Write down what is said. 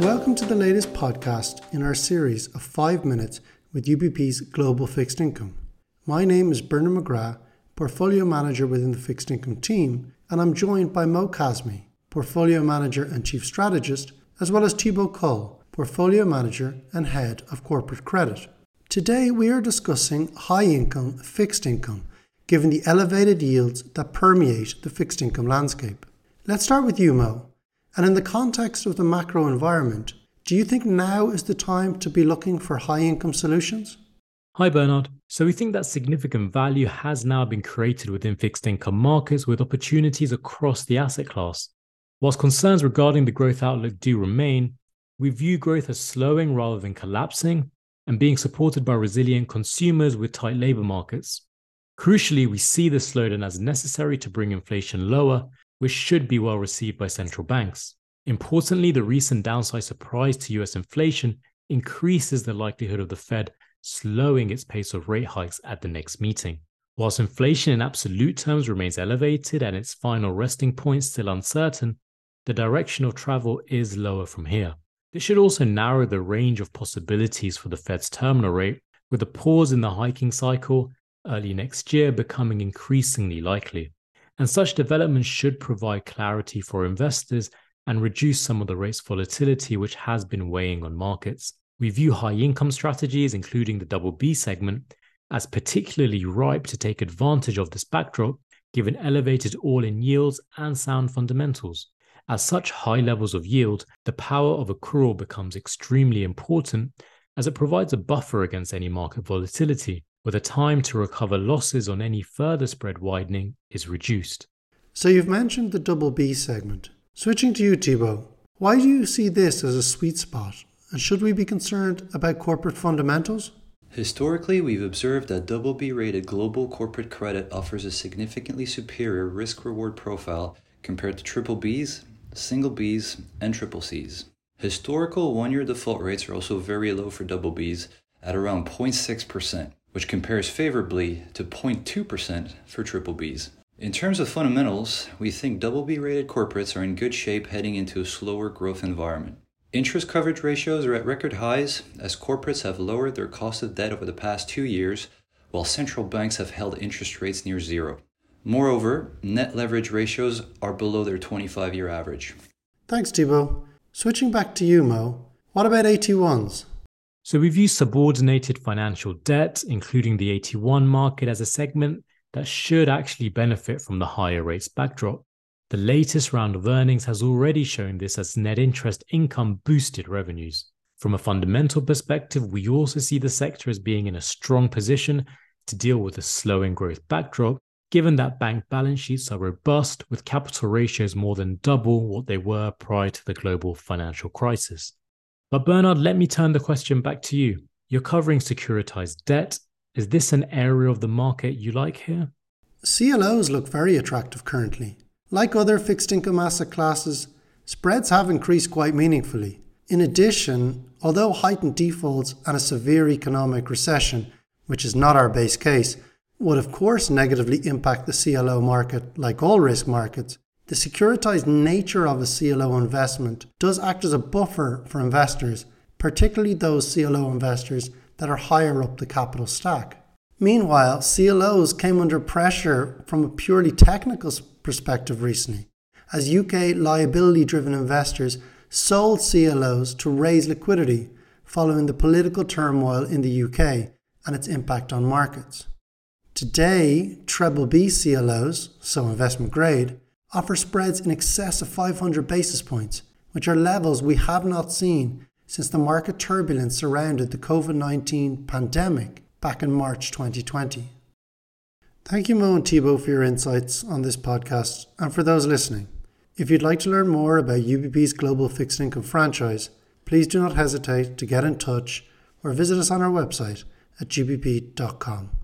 Welcome to the latest podcast in our series of 5 minutes with UBP's Global Fixed Income. My name is Bernard McGrath, Portfolio Manager within the Fixed Income team, and I'm joined by Mo Kazmi, Portfolio Manager and Chief Strategist, as well as Thibaut Cole, Portfolio Manager and Head of Corporate Credit. Today we are discussing high income fixed income, given the elevated yields that permeate the fixed income landscape. Let's start with you, Mo. And in the context of the macro environment, do you think now is the time to be looking for high income solutions? Hi, Bernard. So, we think that significant value has now been created within fixed income markets with opportunities across the asset class. Whilst concerns regarding the growth outlook do remain, we view growth as slowing rather than collapsing and being supported by resilient consumers with tight labor markets. Crucially, we see this slowdown as necessary to bring inflation lower which should be well received by central banks. Importantly, the recent downside surprise to US inflation increases the likelihood of the Fed slowing its pace of rate hikes at the next meeting. Whilst inflation in absolute terms remains elevated and its final resting point still uncertain, the direction of travel is lower from here. This should also narrow the range of possibilities for the Fed's terminal rate, with a pause in the hiking cycle early next year becoming increasingly likely and such developments should provide clarity for investors and reduce some of the rates volatility which has been weighing on markets. We view high income strategies, including the double B segment, as particularly ripe to take advantage of this backdrop, given elevated all in yields and sound fundamentals. At such high levels of yield, the power of accrual becomes extremely important as it provides a buffer against any market volatility where the time to recover losses on any further spread widening is reduced. So you've mentioned the double B segment. Switching to you, Thibaut, why do you see this as a sweet spot? And should we be concerned about corporate fundamentals? Historically, we've observed that double B rated global corporate credit offers a significantly superior risk reward profile compared to triple Bs, single Bs, and triple Cs. Historical one year default rates are also very low for double Bs at around 0.6%, which compares favorably to 0.2% for triple Bs. In terms of fundamentals, we think double B rated corporates are in good shape heading into a slower growth environment. Interest coverage ratios are at record highs as corporates have lowered their cost of debt over the past two years, while central banks have held interest rates near zero. Moreover, net leverage ratios are below their 25 year average. Thanks, Thibaut. Switching back to you, Mo, what about AT1s? So we view subordinated financial debt, including the AT1 market, as a segment that should actually benefit from the higher rates backdrop. The latest round of earnings has already shown this as net interest income boosted revenues. From a fundamental perspective, we also see the sector as being in a strong position to deal with a slowing growth backdrop, given that bank balance sheets are robust with capital ratios more than double what they were prior to the global financial crisis. But Bernard, let me turn the question back to you. You're covering securitized debt. Is this an area of the market you like here? CLOs look very attractive currently. Like other fixed income asset classes, spreads have increased quite meaningfully. In addition, although heightened defaults and a severe economic recession, which is not our base case, would of course negatively impact the CLO market like all risk markets, the securitized nature of a CLO investment does act as a buffer for investors, particularly those CLO investors that are higher up the capital stack. Meanwhile, CLOs came under pressure from a purely technical perspective recently, as UK liability driven investors sold CLOs to raise liquidity following the political turmoil in the UK and its impact on markets. Today, treble B CLOs, so investment grade, offer spreads in excess of 500 basis points, which are levels we have not seen since the market turbulence surrounded the COVID 19 pandemic back in March 2020. Thank you, Mo and Thibaut, for your insights on this podcast and for those listening. If you'd like to learn more about UBP's global fixed income franchise, please do not hesitate to get in touch or visit us on our website at ubp.com.